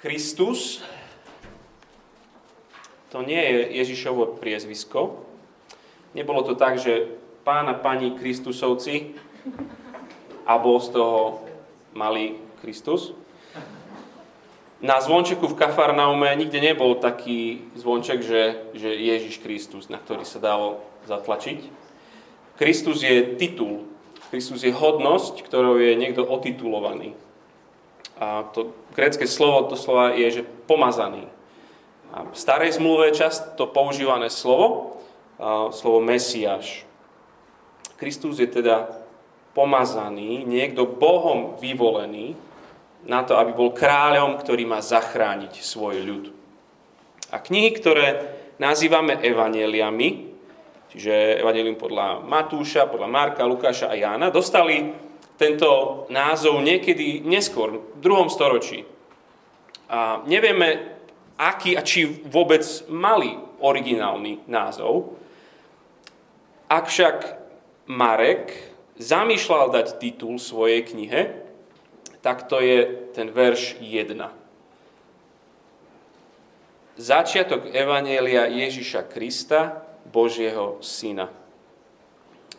Kristus to nie je Ježišovo priezvisko. Nebolo to tak, že pán a pani Kristusovci a bol z toho malý Kristus. Na zvončeku v Kafarnaume nikde nebol taký zvonček, že, že Ježiš Kristus, na ktorý sa dalo zatlačiť. Kristus je titul, Kristus je hodnosť, ktorou je niekto otitulovaný. A to grecké slovo, to slova je, že pomazaný. A v starej zmluve je často používané slovo, slovo Mesiáš. Kristus je teda pomazaný, niekto Bohom vyvolený na to, aby bol kráľom, ktorý má zachrániť svoj ľud. A knihy, ktoré nazývame evaneliami, čiže evanelium podľa Matúša, podľa Marka, Lukáša a Jána, dostali tento názov niekedy neskôr, v druhom storočí. A nevieme, aký a či vôbec mali originálny názov. Ak však Marek zamýšľal dať titul svojej knihe, tak to je ten verš 1. Začiatok Evanielia Ježiša Krista, Božieho Syna.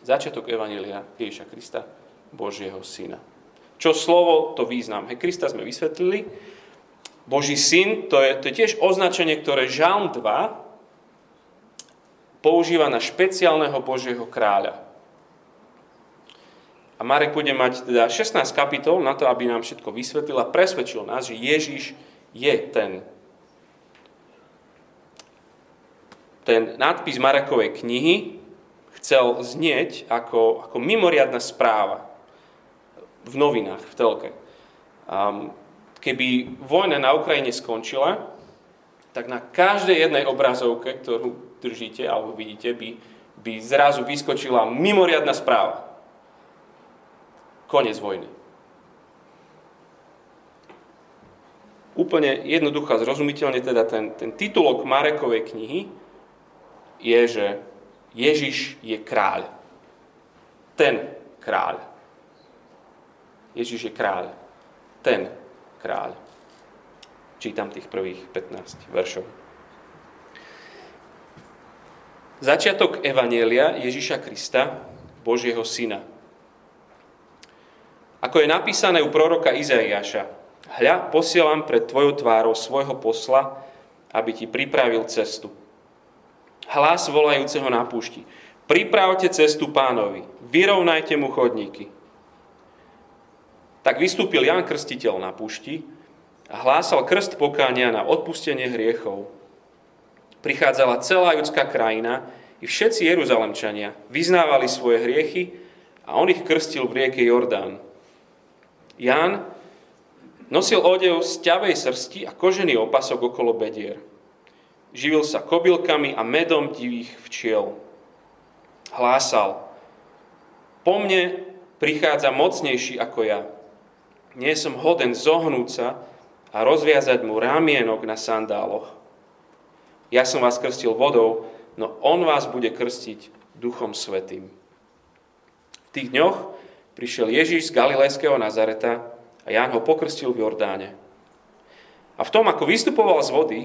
Začiatok Evanielia Ježiša Krista, Božieho Syna. Čo slovo, to význam. He, Krista sme vysvetlili, Boží syn, to je, to je tiež označenie, ktoré Žalm 2 používa na špeciálneho Božieho kráľa. A Marek bude mať teda 16 kapitol na to, aby nám všetko vysvetlil a presvedčil nás, že Ježiš je ten. Ten nadpis Marekovej knihy chcel znieť ako, ako mimoriadná správa v novinách, v telke. Um, keby vojna na Ukrajine skončila, tak na každej jednej obrazovke, ktorú držíte alebo vidíte, by, by zrazu vyskočila mimoriadná správa. Konec vojny. Úplne jednoducho a zrozumiteľne teda ten, ten titulok Marekovej knihy je, že Ježiš je kráľ. Ten kráľ. Ježiš je kráľ. Ten kráľ. Čítam tých prvých 15 veršov. Začiatok Evanielia Ježiša Krista, Božieho Syna. Ako je napísané u proroka Izaiáša, hľa, posielam pred tvojou tvárou svojho posla, aby ti pripravil cestu. Hlas volajúceho na púšti. Pripravte cestu pánovi, vyrovnajte mu chodníky. Tak vystúpil Jan Krstiteľ na pušti a hlásal krst pokánia na odpustenie hriechov. Prichádzala celá judská krajina i všetci Jeruzalemčania vyznávali svoje hriechy a on ich krstil v rieke Jordán. Ján nosil odev z ťavej srsti a kožený opasok okolo bedier. Živil sa kobylkami a medom divých včiel. Hlásal, po mne prichádza mocnejší ako ja nie som hoden zohnúť sa a rozviazať mu rámienok na sandáloch. Ja som vás krstil vodou, no on vás bude krstiť Duchom Svetým. V tých dňoch prišiel Ježíš z Galilejského Nazareta a Ján ho pokrstil v Jordáne. A v tom, ako vystupoval z vody,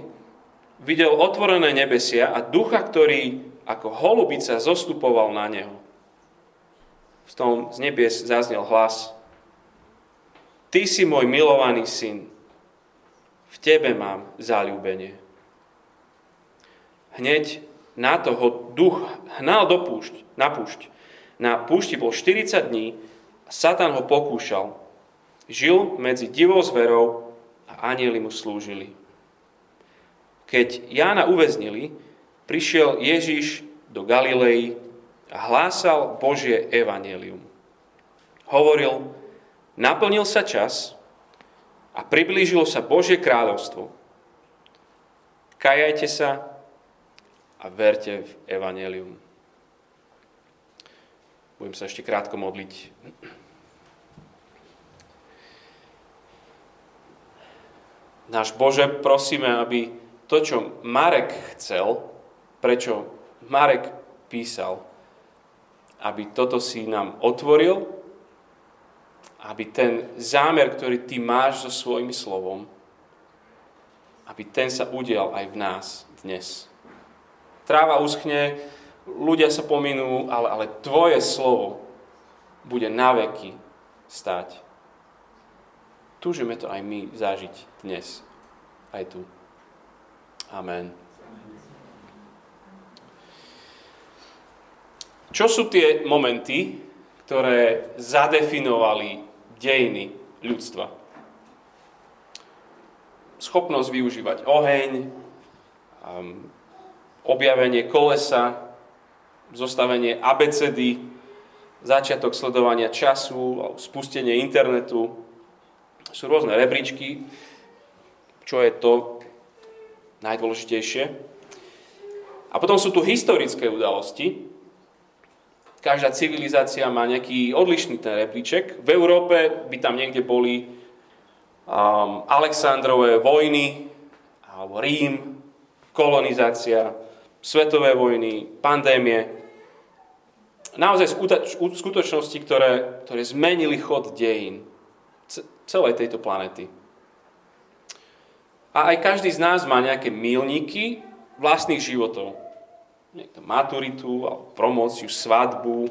videl otvorené nebesia a ducha, ktorý ako holubica zostupoval na neho. V tom z nebies zaznel hlas – Ty si môj milovaný syn. V tebe mám záľubenie. Hneď na toho duch hnal do púšť, na púšť. Na púšti bol 40 dní a Satan ho pokúšal. Žil medzi divou zverou a anieli mu slúžili. Keď Jána uväznili, prišiel Ježiš do Galilei a hlásal Božie evanelium. Hovoril, Naplnil sa čas a priblížilo sa Božie kráľovstvo. Kajajte sa a verte v Evangelium. Budem sa ešte krátko modliť. Náš Bože, prosíme, aby to, čo Marek chcel, prečo Marek písal, aby toto si nám otvoril aby ten zámer, ktorý ty máš so svojím slovom, aby ten sa udial aj v nás dnes. Tráva uschne, ľudia sa pominú, ale, ale tvoje slovo bude naveky stať. Túžime to aj my zažiť dnes, aj tu. Amen. Čo sú tie momenty, ktoré zadefinovali dejiny ľudstva? Schopnosť využívať oheň, um, objavenie kolesa, zostavenie abecedy, začiatok sledovania času, spustenie internetu. Sú rôzne rebríčky, čo je to najdôležitejšie. A potom sú tu historické udalosti. Každá civilizácia má nejaký odlišný ten rebríček. V Európe by tam niekde boli um, Alexandrové vojny, alebo Rím, kolonizácia, svetové vojny, pandémie. Naozaj skutočnosti, ktoré, ktoré zmenili chod dejín celej tejto planety. A aj každý z nás má nejaké milníky vlastných životov. Niekto maturitu, promóciu, svadbu,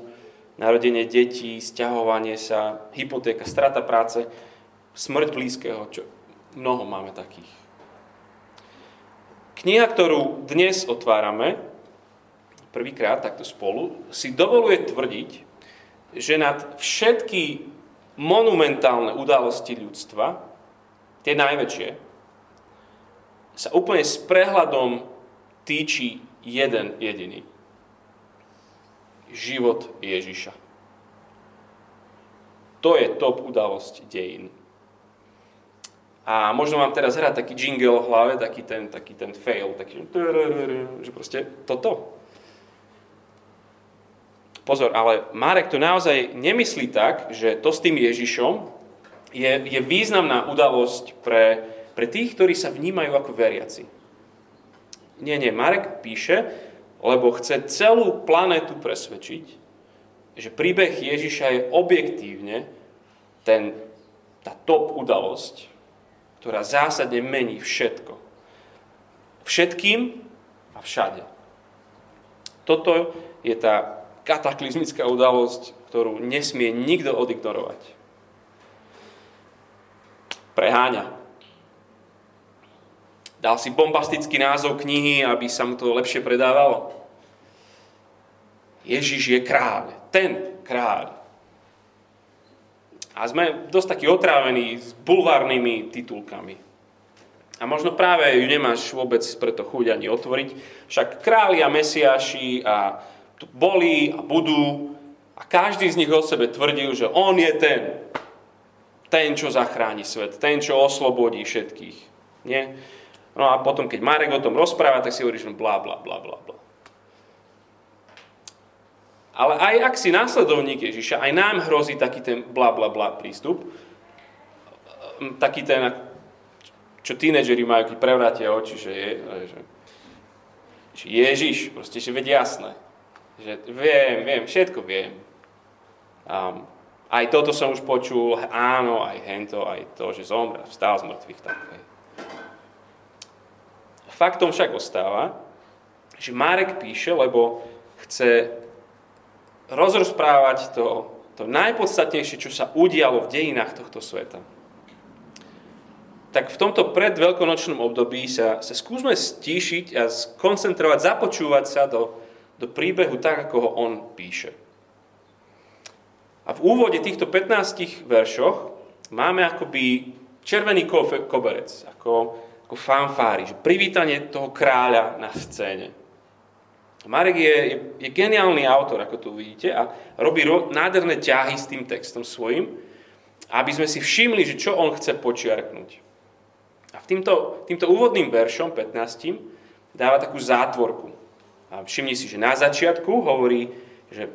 narodenie detí, stiahovanie sa, hypotéka, strata práce, smrť blízkeho, čo mnoho máme takých. Kniha, ktorú dnes otvárame, prvýkrát takto spolu, si dovoluje tvrdiť, že nad všetky monumentálne udalosti ľudstva, tie najväčšie, sa úplne s prehľadom týči jeden jediný. Život Ježiša. To je top udalosť dejín. A možno vám teraz hrať taký jingle v hlave, taký ten, taký ten fail, taký, že proste toto. Pozor, ale Marek to naozaj nemyslí tak, že to s tým Ježišom je, je významná udalosť pre, pre tých, ktorí sa vnímajú ako veriaci. Nie, nie, Marek píše, lebo chce celú planetu presvedčiť, že príbeh Ježiša je objektívne ten, tá top udalosť, ktorá zásadne mení všetko. Všetkým a všade. Toto je tá kataklizmická udalosť, ktorú nesmie nikto odignorovať. Preháňa. Dal si bombastický názov knihy, aby sa mu to lepšie predávalo. Ježiš je kráľ. Ten kráľ. A sme dosť takí otrávení s bulvárnymi titulkami. A možno práve ju nemáš vôbec preto chuť ani otvoriť. Však králi a mesiaši a boli a budú a každý z nich o sebe tvrdil, že on je ten, ten, čo zachráni svet, ten, čo oslobodí všetkých. Nie? No a potom, keď Marek o tom rozpráva, tak si hovoríš, že blá, blá, blá, blá, blá. Ale aj ak si následovník Ježiša, aj nám hrozí taký ten bla bla bla prístup, ehm, taký ten, čo tínedžeri majú, keď prevrátia oči, že je, že, že Ježiš, proste, že veď jasné. Že viem, viem, všetko viem. Um, aj toto som už počul, áno, aj hento, aj to, že zomrel, vstal z mŕtvych, tak hej. Faktom však ostáva, že Marek píše, lebo chce rozrozprávať to, to najpodstatnejšie, čo sa udialo v dejinách tohto sveta. Tak v tomto predveľkonočnom období sa, sa skúsme stíšiť a skoncentrovať, započúvať sa do, do príbehu tak, ako ho on píše. A v úvode týchto 15 veršoch máme akoby červený koberec, ako ako fanfári, že privítanie toho kráľa na scéne. Marek je, je, je geniálny autor, ako tu vidíte, a robí ro, nádherné ťahy s tým textom svojim, aby sme si všimli, že čo on chce počiarknúť. A v týmto, týmto úvodným veršom, 15, dáva takú zátvorku. A všimni si, že na začiatku hovorí, že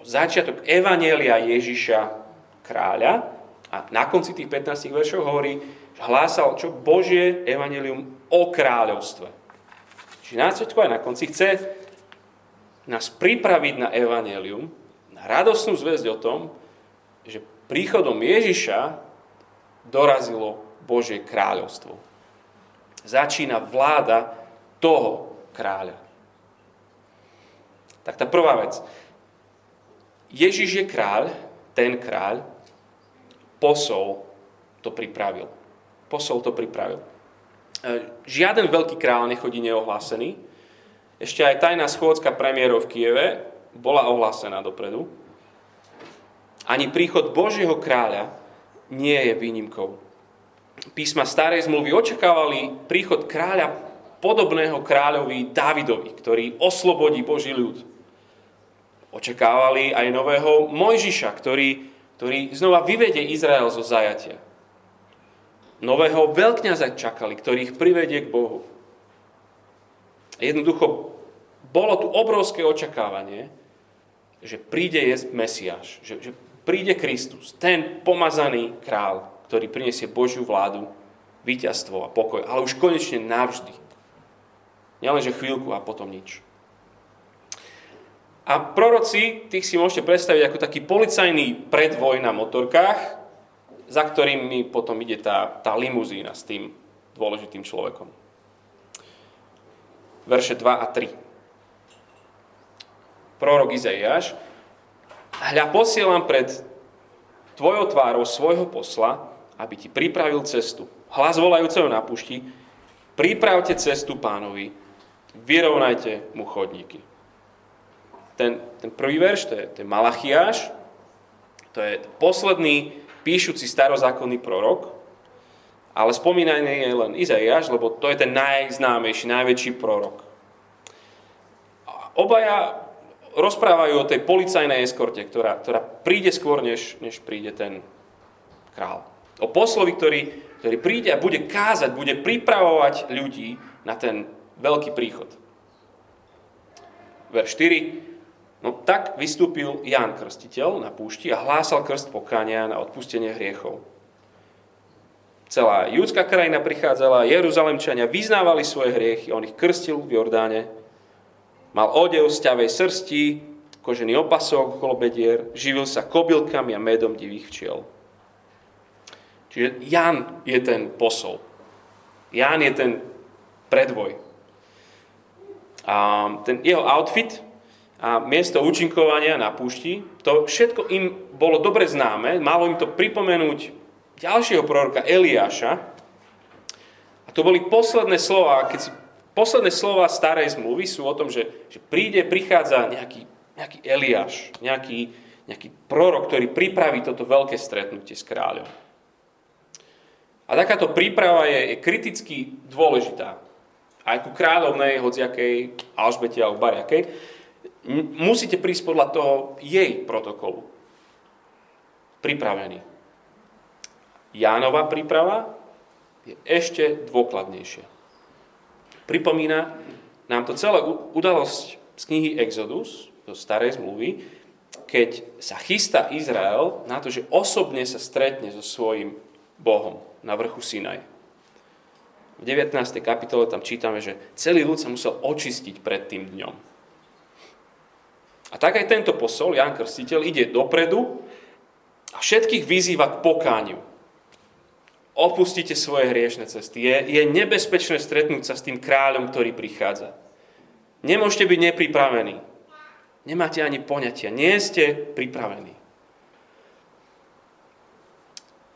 začiatok Evanielia Ježiša kráľa a na konci tých 15 veršov hovorí, hlásal čo? Božie evanelium o kráľovstve. Čiže začiatku aj na konci chce nás pripraviť na evanelium, na radosnú zväzť o tom, že príchodom Ježiša dorazilo Božie kráľovstvo. začína vláda toho kráľa. Tak tá prvá vec. Ježiš je kráľ, ten kráľ, posol to pripravil. Posol to pripravil. E, žiaden veľký kráľ nechodí neohlásený. Ešte aj tajná schôdzka premiérov v Kieve bola ohlásená dopredu. Ani príchod Božieho kráľa nie je výnimkou. Písma starej zmluvy očakávali príchod kráľa podobného kráľovi Davidovi, ktorý oslobodí Boží ľud. Očakávali aj nového Mojžiša, ktorý, ktorý znova vyvedie Izrael zo zajatia. Nového veľkňaza čakali, ktorý ich privedie k Bohu. Jednoducho, bolo tu obrovské očakávanie, že príde je Mesiáš, že, že príde Kristus, ten pomazaný král, ktorý prinesie Božiu vládu, víťazstvo a pokoj, ale už konečne navždy. Nielenže chvíľku a potom nič. A proroci, tých si môžete predstaviť ako taký policajný predvoj na motorkách, za ktorými potom ide tá, tá limuzína s tým dôležitým človekom. Verše 2 a 3. Prorok Izaiáš. Hľa posielam pred tvojou tvárou svojho posla, aby ti pripravil cestu. Hlas volajúceho na pušti, pripravte cestu pánovi, vyrovnajte mu chodníky ten, ten prvý verš, to je, to je Malachiáš, to je posledný píšuci starozákonný prorok, ale spomínaný je len Izaiáš, lebo to je ten najznámejší, najväčší prorok. Obaja rozprávajú o tej policajnej eskorte, ktorá, ktorá príde skôr, než, než príde ten král. O poslovi, ktorý, ktorý príde a bude kázať, bude pripravovať ľudí na ten veľký príchod. Verš 4. No tak vystúpil Ján Krstiteľ na púšti a hlásal krst pokáňa na odpustenie hriechov. Celá júdska krajina prichádzala, Jeruzalemčania vyznávali svoje hriechy, on ich krstil v Jordáne. Mal odev z ťavej srsti, kožený opasok okolo bedier, živil sa kobylkami a medom divých včiel. Čiže Jan je ten posol. Ján je ten predvoj. A ten jeho outfit a miesto účinkovania na púšti, to všetko im bolo dobre známe, malo im to pripomenúť ďalšieho proroka Eliáša. A to boli posledné slova, keď si, posledné slova starej zmluvy sú o tom, že, že príde, prichádza nejaký, nejaký Eliáš, nejaký, nejaký prorok, ktorý pripraví toto veľké stretnutie s kráľom. A takáto príprava je, je kriticky dôležitá. Aj ku kráľovnej, hociakej, Alžbete alebo Bariakej, musíte prísť podľa toho jej protokolu. Pripravený. Jánova príprava je ešte dôkladnejšia. Pripomína nám to celé udalosť z knihy Exodus, zo starej zmluvy, keď sa chystá Izrael na to, že osobne sa stretne so svojím Bohom na vrchu Sinaj. V 19. kapitole tam čítame, že celý ľud sa musel očistiť pred tým dňom. A tak aj tento posol, Jan Krstiteľ, ide dopredu a všetkých vyzýva k pokániu. Opustite svoje hriešne cesty. Je, je nebezpečné stretnúť sa s tým kráľom, ktorý prichádza. Nemôžete byť nepripravení. Nemáte ani poňatia. Nie ste pripravení.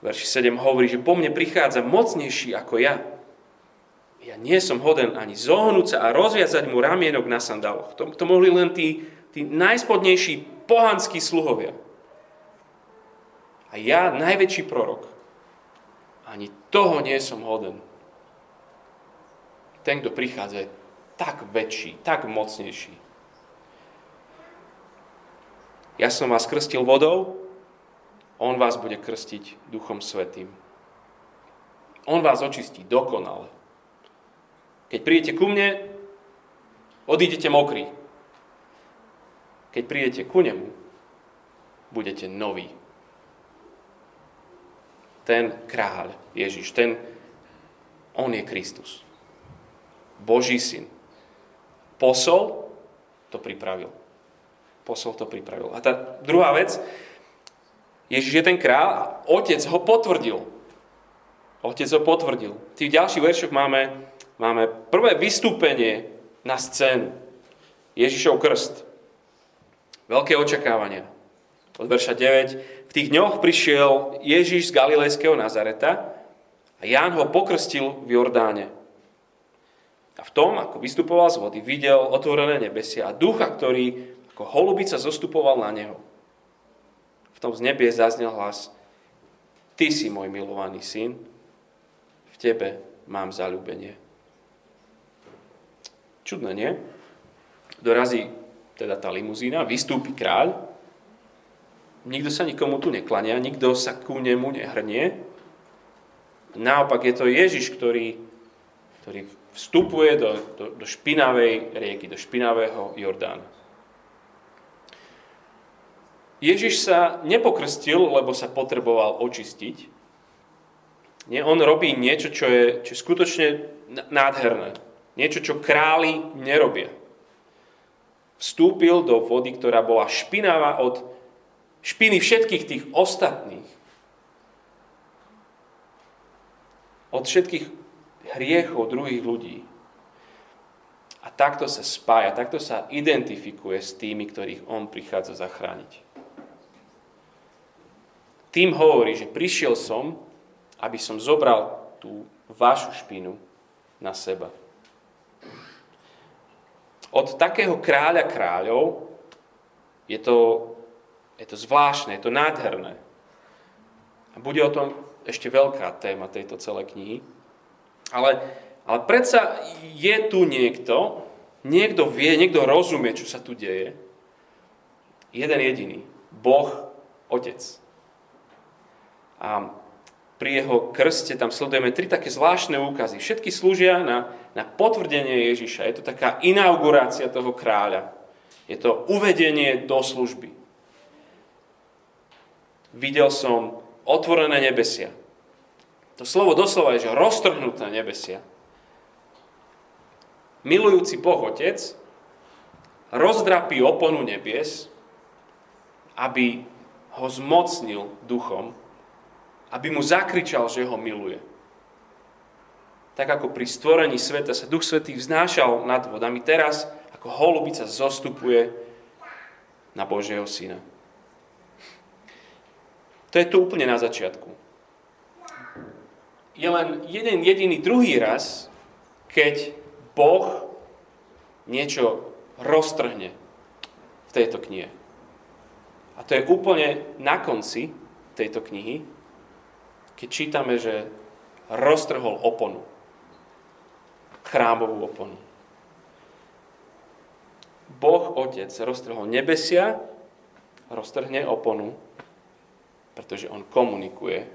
Verši 7 hovorí, že po mne prichádza mocnejší ako ja. Ja nie som hoden ani zohnúť sa a rozviazať mu ramienok na sandáloch. To, to mohli len tí tí najspodnejší pohanskí sluhovia. A ja, najväčší prorok, ani toho nie som hoden. Ten, kto prichádza, je tak väčší, tak mocnejší. Ja som vás krstil vodou, on vás bude krstiť Duchom Svetým. On vás očistí dokonale. Keď prídete ku mne, odídete mokrí. Keď prídete ku nemu, budete noví. Ten kráľ Ježiš, ten, on je Kristus. Boží syn. Posol to pripravil. Posol to pripravil. A tá druhá vec, Ježiš je ten kráľ a otec ho potvrdil. Otec ho potvrdil. V tých ďalších veršoch máme máme prvé vystúpenie na scénu. Ježišov krst. Veľké očakávania. Od verša 9. V tých dňoch prišiel Ježiš z Galilejského Nazareta a Ján ho pokrstil v Jordáne. A v tom, ako vystupoval z vody, videl otvorené nebesia a ducha, ktorý ako holubica zostupoval na neho. V tom z nebie zaznel hlas Ty si môj milovaný syn, v tebe mám zalúbenie. Čudné, nie? Dorazí teda tá limuzína, vystúpi kráľ, nikto sa nikomu tu neklania, nikto sa ku nemu nehrnie. Naopak je to Ježiš, ktorý, ktorý vstupuje do, do, do špinavej rieky, do špinavého Jordána. Ježiš sa nepokrstil, lebo sa potreboval očistiť. Nie, on robí niečo, čo je, čo je skutočne nádherné. Niečo, čo králi nerobia. Vstúpil do vody, ktorá bola špinavá od špiny všetkých tých ostatných. Od všetkých hriechov druhých ľudí. A takto sa spája, takto sa identifikuje s tými, ktorých on prichádza zachrániť. Tým hovorí, že prišiel som, aby som zobral tú vašu špinu na seba. Od takého kráľa kráľov je to, je to zvláštne, je to nádherné. A bude o tom ešte veľká téma tejto celej knihy. Ale, ale predsa je tu niekto, niekto vie, niekto rozumie, čo sa tu deje. Jeden jediný. Boh, Otec. A pri jeho krste tam sledujeme tri také zvláštne úkazy. Všetky slúžia na, na potvrdenie Ježiša. Je to taká inaugurácia toho kráľa. Je to uvedenie do služby. Videl som otvorené nebesia. To slovo doslova je, že roztrhnuté nebesia. Milujúci Boh Otec rozdrapí oponu nebies, aby ho zmocnil duchom aby mu zakričal, že ho miluje. Tak ako pri stvorení sveta sa Duch Svetý vznášal nad vodami, teraz ako holubica zostupuje na Božieho Syna. To je tu úplne na začiatku. Je len jeden jediný druhý raz, keď Boh niečo roztrhne v tejto knihe. A to je úplne na konci tejto knihy, keď čítame, že roztrhol oponu. Chrámovú oponu. Boh Otec roztrhol nebesia, roztrhne oponu, pretože on komunikuje.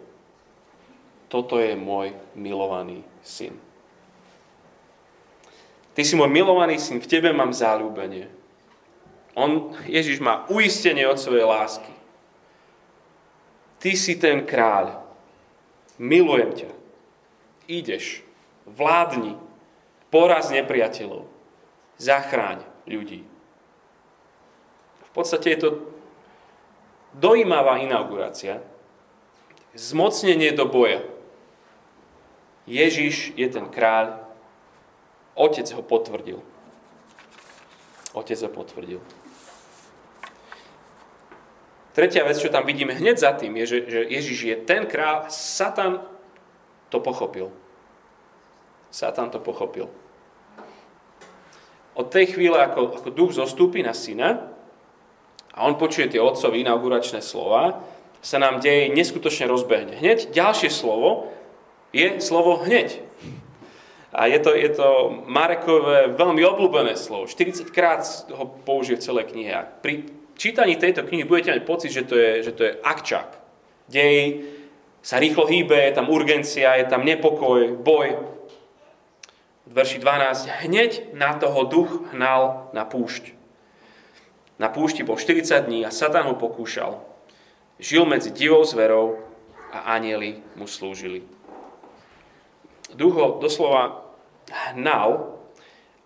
Toto je môj milovaný syn. Ty si môj milovaný syn, v tebe mám záľúbenie. On, Ježiš má uistenie od svojej lásky. Ty si ten kráľ, milujem ťa. Ideš, vládni, poraz nepriateľov, zachráň ľudí. V podstate je to dojímavá inaugurácia, zmocnenie do boja. Ježiš je ten kráľ, otec ho potvrdil. Otec ho potvrdil. Tretia vec, čo tam vidíme hneď za tým, je, že, že Ježiš je ten král. Satan to pochopil. Satan to pochopil. Od tej chvíle, ako, ako duch zostúpi na syna a on počuje tie otcové inauguračné slova, sa nám deje neskutočne rozbehne. Hneď ďalšie slovo je slovo hneď. A je to, je to Marekové veľmi obľúbené slovo. 40 krát ho použije v celej knihe. A pri čítaní tejto knihy budete mať pocit, že to je, že to je akčák. Dej sa rýchlo hýbe, je tam urgencia, je tam nepokoj, boj. Verši 12. Hneď na toho duch hnal na púšť. Na púšti bol 40 dní a Satan ho pokúšal. Žil medzi divou zverou a anieli mu slúžili. Duch ho doslova hnal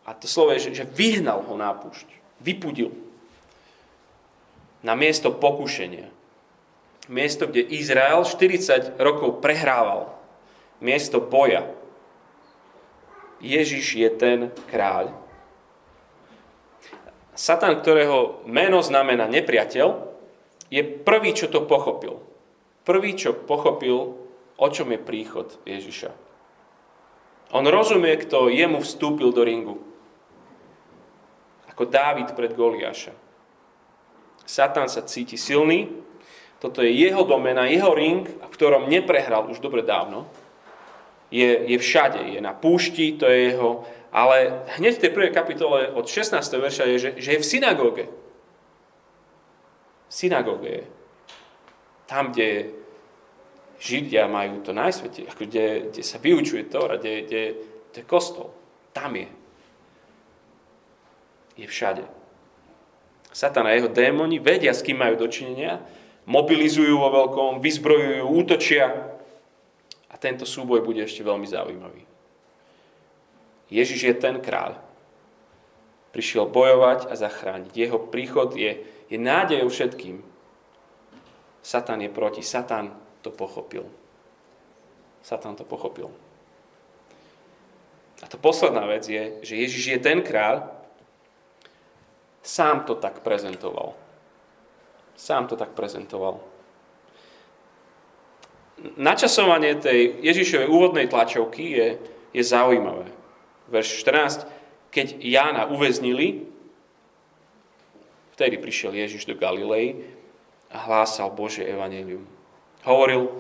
a to slovo je, že vyhnal ho na púšť. Vypudil na miesto pokušenia. Miesto, kde Izrael 40 rokov prehrával. Miesto boja. Ježiš je ten kráľ. Satan, ktorého meno znamená nepriateľ, je prvý, čo to pochopil. Prvý, čo pochopil, o čom je príchod Ježiša. On rozumie, kto jemu vstúpil do ringu. Ako Dávid pred Goliáša. Satan sa cíti silný, toto je jeho domena, jeho ring, v ktorom neprehral už dobre dávno. Je, je všade, je na púšti, to je jeho... Ale hneď v tej prvej kapitole od 16. verša je, že, že je v synagóge. V synagóge je. Tam, kde Židia majú to najsvetie, kde, kde sa vyučuje to, kde, kde, kde je kostol. Tam je. Je všade. Satan a jeho démoni vedia, s kým majú dočinenia, mobilizujú vo veľkom, vyzbrojujú, útočia. Tento súboj bude ešte veľmi zaujímavý. Ježiš je ten kráľ. Prišiel bojovať a zachrániť. Jeho príchod je, je nádejou všetkým. Satan je proti. Satan to pochopil. Satan to pochopil. A to posledná vec je, že Ježiš je ten kráľ, sám to tak prezentoval. Sám to tak prezentoval. Načasovanie tej Ježišovej úvodnej tlačovky je, je zaujímavé. Verš 14. Keď Jána uväznili, vtedy prišiel Ježiš do Galilei a hlásal Bože evanelium. Hovoril,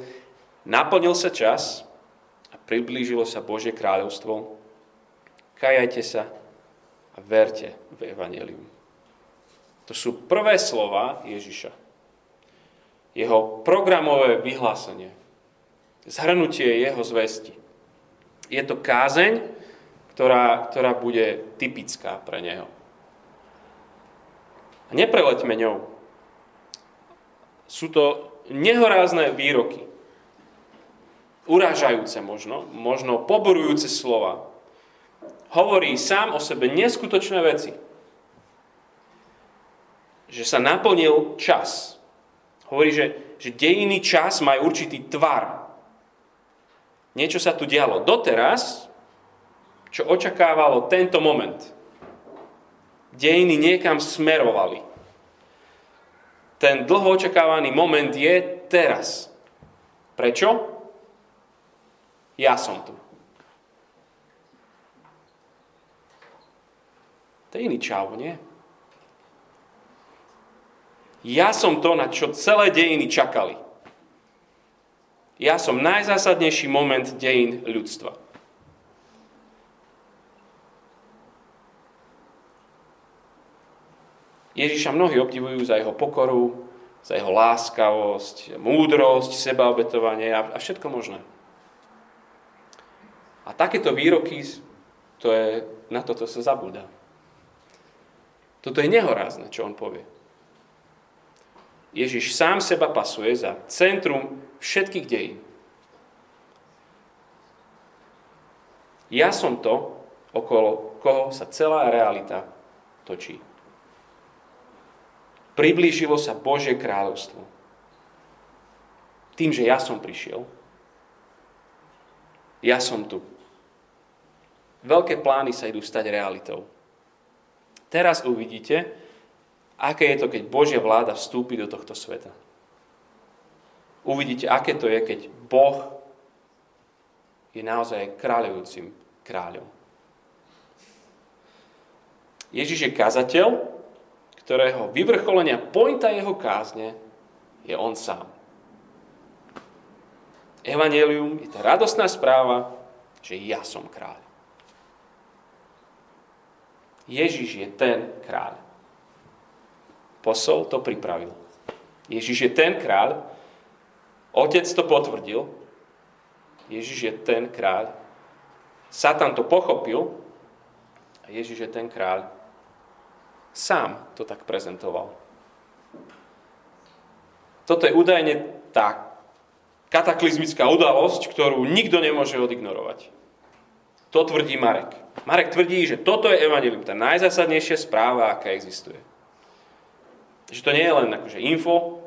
naplnil sa čas a priblížilo sa Božie kráľovstvo. Kajajte sa a verte v evanelium. To sú prvé slova Ježiša. Jeho programové vyhlásenie. Zhrnutie jeho zvesti. Je to kázeň, ktorá, ktorá bude typická pre neho. A ňou. Sú to nehorázne výroky. Urážajúce možno, možno poborujúce slova. Hovorí sám o sebe neskutočné veci že sa naplnil čas. Hovorí, že, že dejiny čas majú určitý tvar. Niečo sa tu dialo doteraz, čo očakávalo tento moment. Dejiny niekam smerovali. Ten dlho očakávaný moment je teraz. Prečo? Ja som tu. To je iný čau, nie? Ja som to, na čo celé dejiny čakali. Ja som najzásadnejší moment dejín ľudstva. Ježiša mnohí obdivujú za jeho pokoru, za jeho láskavosť, múdrosť, sebaobetovanie a, všetko možné. A takéto výroky, to je, na toto sa zabúda. Toto je nehorázne, čo on povie. Ježiš sám seba pasuje za centrum všetkých dejín. Ja som to, okolo koho sa celá realita točí. Priblížilo sa Božie kráľovstvo. Tým, že ja som prišiel. Ja som tu. Veľké plány sa idú stať realitou. Teraz uvidíte, aké je to, keď Božia vláda vstúpi do tohto sveta. Uvidíte, aké to je, keď Boh je naozaj kráľujúcim kráľom. Ježiš je kazateľ, ktorého vyvrcholenia pointa jeho kázne je on sám. Evangelium je tá radostná správa, že ja som kráľ. Ježiš je ten kráľ. Posol to pripravil. Ježiš je ten kráľ, otec to potvrdil, Ježiš je ten kráľ, Satan to pochopil a Ježiš je ten kráľ. Sám to tak prezentoval. Toto je údajne tá kataklizmická udalosť, ktorú nikto nemôže odignorovať. To tvrdí Marek. Marek tvrdí, že toto je evanelium, tá najzásadnejšia správa, aká existuje. Že to nie je len akože info,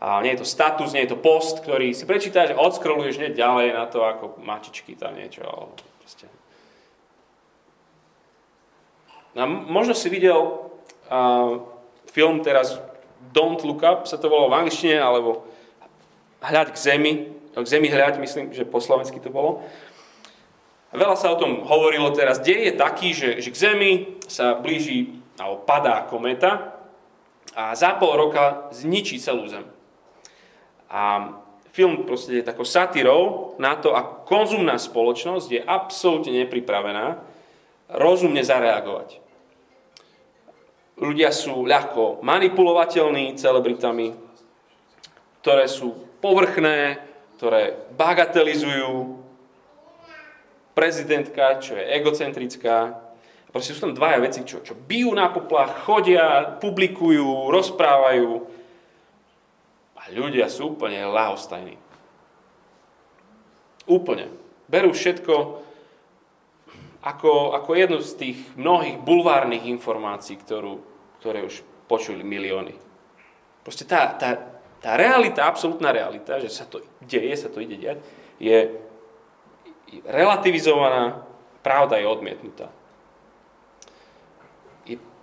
a nie je to status, nie je to post, ktorý si prečítaš a odskroluješ hneď ďalej na to, ako mačičky tam niečo. Proste. A možno si videl uh, film teraz Don't Look Up, sa to volalo v angličtine, alebo Hľad k zemi, k zemi hľad, myslím, že po slovensky to bolo. Veľa sa o tom hovorilo teraz. Dej je taký, že, že k zemi sa blíži, alebo padá kometa a za pol roka zničí celú zem. A film proste je takou satírou na to, ako konzumná spoločnosť je absolútne nepripravená rozumne zareagovať ľudia sú ľahko manipulovateľní celebritami, ktoré sú povrchné, ktoré bagatelizujú. Prezidentka, čo je egocentrická. Proste sú tam dvaja veci, čo, čo bijú na poplach, chodia, publikujú, rozprávajú. A ľudia sú úplne lahostajní. Úplne. Berú všetko ako, ako jednu z tých mnohých bulvárnych informácií, ktorú, ktoré už počuli milióny. Proste tá, tá, tá realita, absolútna realita, že sa to deje, sa to ide diať, je relativizovaná, pravda je odmietnutá.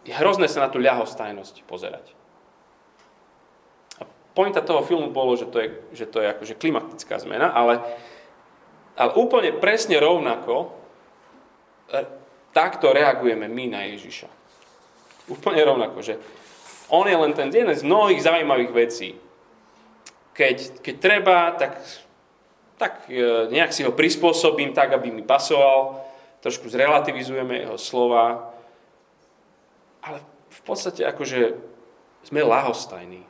Je, hrozné sa na tú ľahostajnosť pozerať. A pointa toho filmu bolo, že to je, že to je akože klimatická zmena, ale, ale úplne presne rovnako e, takto reagujeme my na Ježiša. Úplne rovnako, že on je len ten jeden z mnohých zaujímavých vecí. Keď, keď treba, tak, tak e, nejak si ho prispôsobím tak, aby mi pasoval, trošku zrelativizujeme jeho slova, ale v podstate akože sme lahostajní.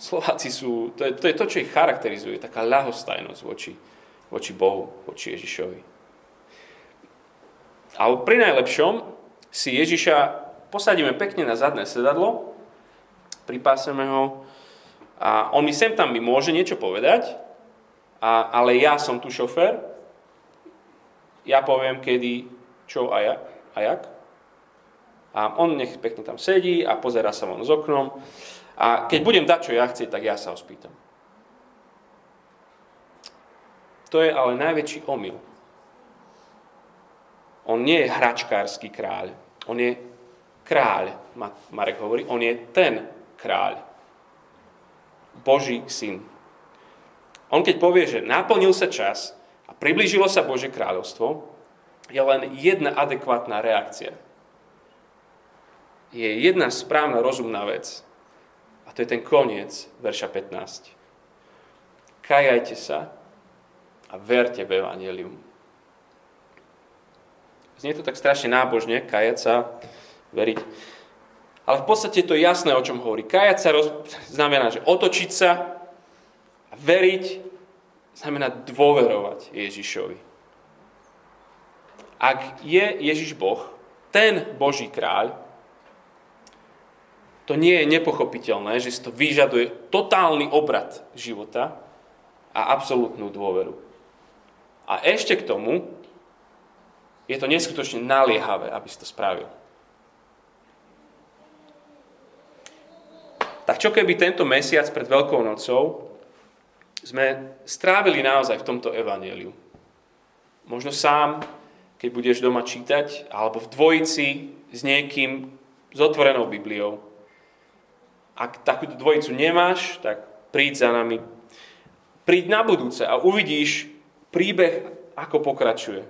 Slováci sú, to je, to je to, čo ich charakterizuje, taká ľahostajnosť voči, voči Bohu, voči Ježišovi. Ale pri najlepšom si Ježiša posadíme pekne na zadné sedadlo, pripáseme ho a on mi sem tam mi môže niečo povedať, a, ale ja som tu šofér, ja poviem kedy, čo a, ja, a jak. A on nech pekne tam sedí a pozera sa von s oknom. A keď budem dať, čo ja chcieť, tak ja sa ho spýtam. To je ale najväčší omyl. On nie je hračkársky kráľ. On je kráľ, Marek hovorí, on je ten kráľ. Boží syn. On keď povie, že naplnil sa čas a priblížilo sa Bože kráľovstvo, je len jedna adekvátna reakcia. Je jedna správna, rozumná vec. A to je ten koniec verša 15. Kajajte sa a verte v Evangelium. Znie to tak strašne nábožne, kajať sa, veriť. Ale v podstate to jasné, o čom hovorí. Kajať sa roz... znamená, že otočiť sa a veriť znamená dôverovať Ježišovi. Ak je Ježiš Boh, ten Boží kráľ, to nie je nepochopiteľné, že si to vyžaduje totálny obrad života a absolútnu dôveru. A ešte k tomu je to neskutočne naliehavé, aby si to spravil. Tak čo keby tento mesiac pred Veľkou nocou sme strávili naozaj v tomto evaneliu? Možno sám, keď budeš doma čítať, alebo v dvojici s niekým s otvorenou Bibliou. Ak takúto dvojicu nemáš, tak príď za nami. Príď na budúce a uvidíš príbeh, ako pokračuje.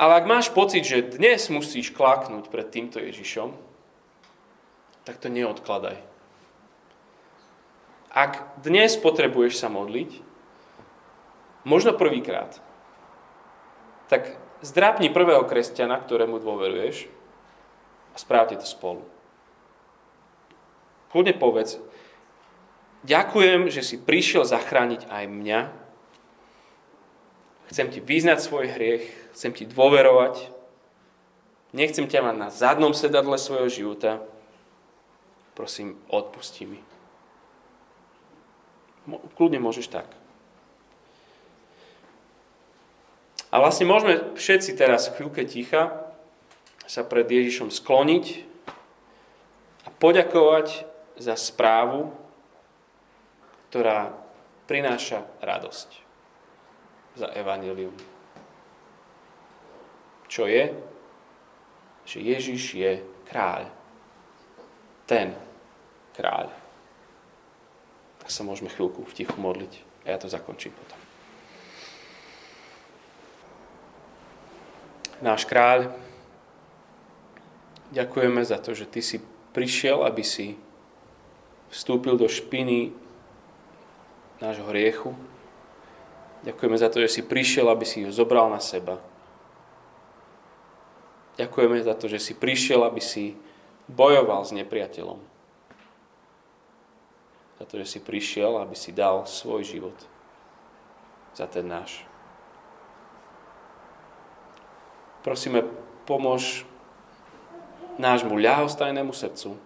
Ale ak máš pocit, že dnes musíš klaknúť pred týmto Ježišom, tak to neodkladaj. Ak dnes potrebuješ sa modliť, možno prvýkrát, tak zdrápni prvého kresťana, ktorému dôveruješ a správte to spolu. Kľudne povedz, ďakujem, že si prišiel zachrániť aj mňa. Chcem ti vyznať svoj hriech, chcem ti dôverovať. Nechcem ťa mať na zadnom sedadle svojho života, prosím, odpusti mi. Kľudne môžeš tak. A vlastne môžeme všetci teraz v chvíľke ticha sa pred Ježišom skloniť a poďakovať za správu, ktorá prináša radosť za evanilium. Čo je? že Ježiš je kráľ. Ten kráľ. Tak sa môžeme chvíľku v tichu modliť a ja to zakončím potom. Náš kráľ, ďakujeme za to, že Ty si prišiel, aby si vstúpil do špiny nášho hriechu. Ďakujeme za to, že si prišiel, aby si ho zobral na seba Ďakujeme za to, že si prišiel, aby si bojoval s nepriateľom. Za to, že si prišiel, aby si dal svoj život za ten náš. Prosíme, pomôž nášmu ľahostajnému srdcu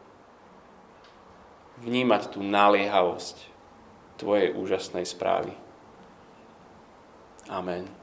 vnímať tú naliehavosť Tvojej úžasnej správy. Amen.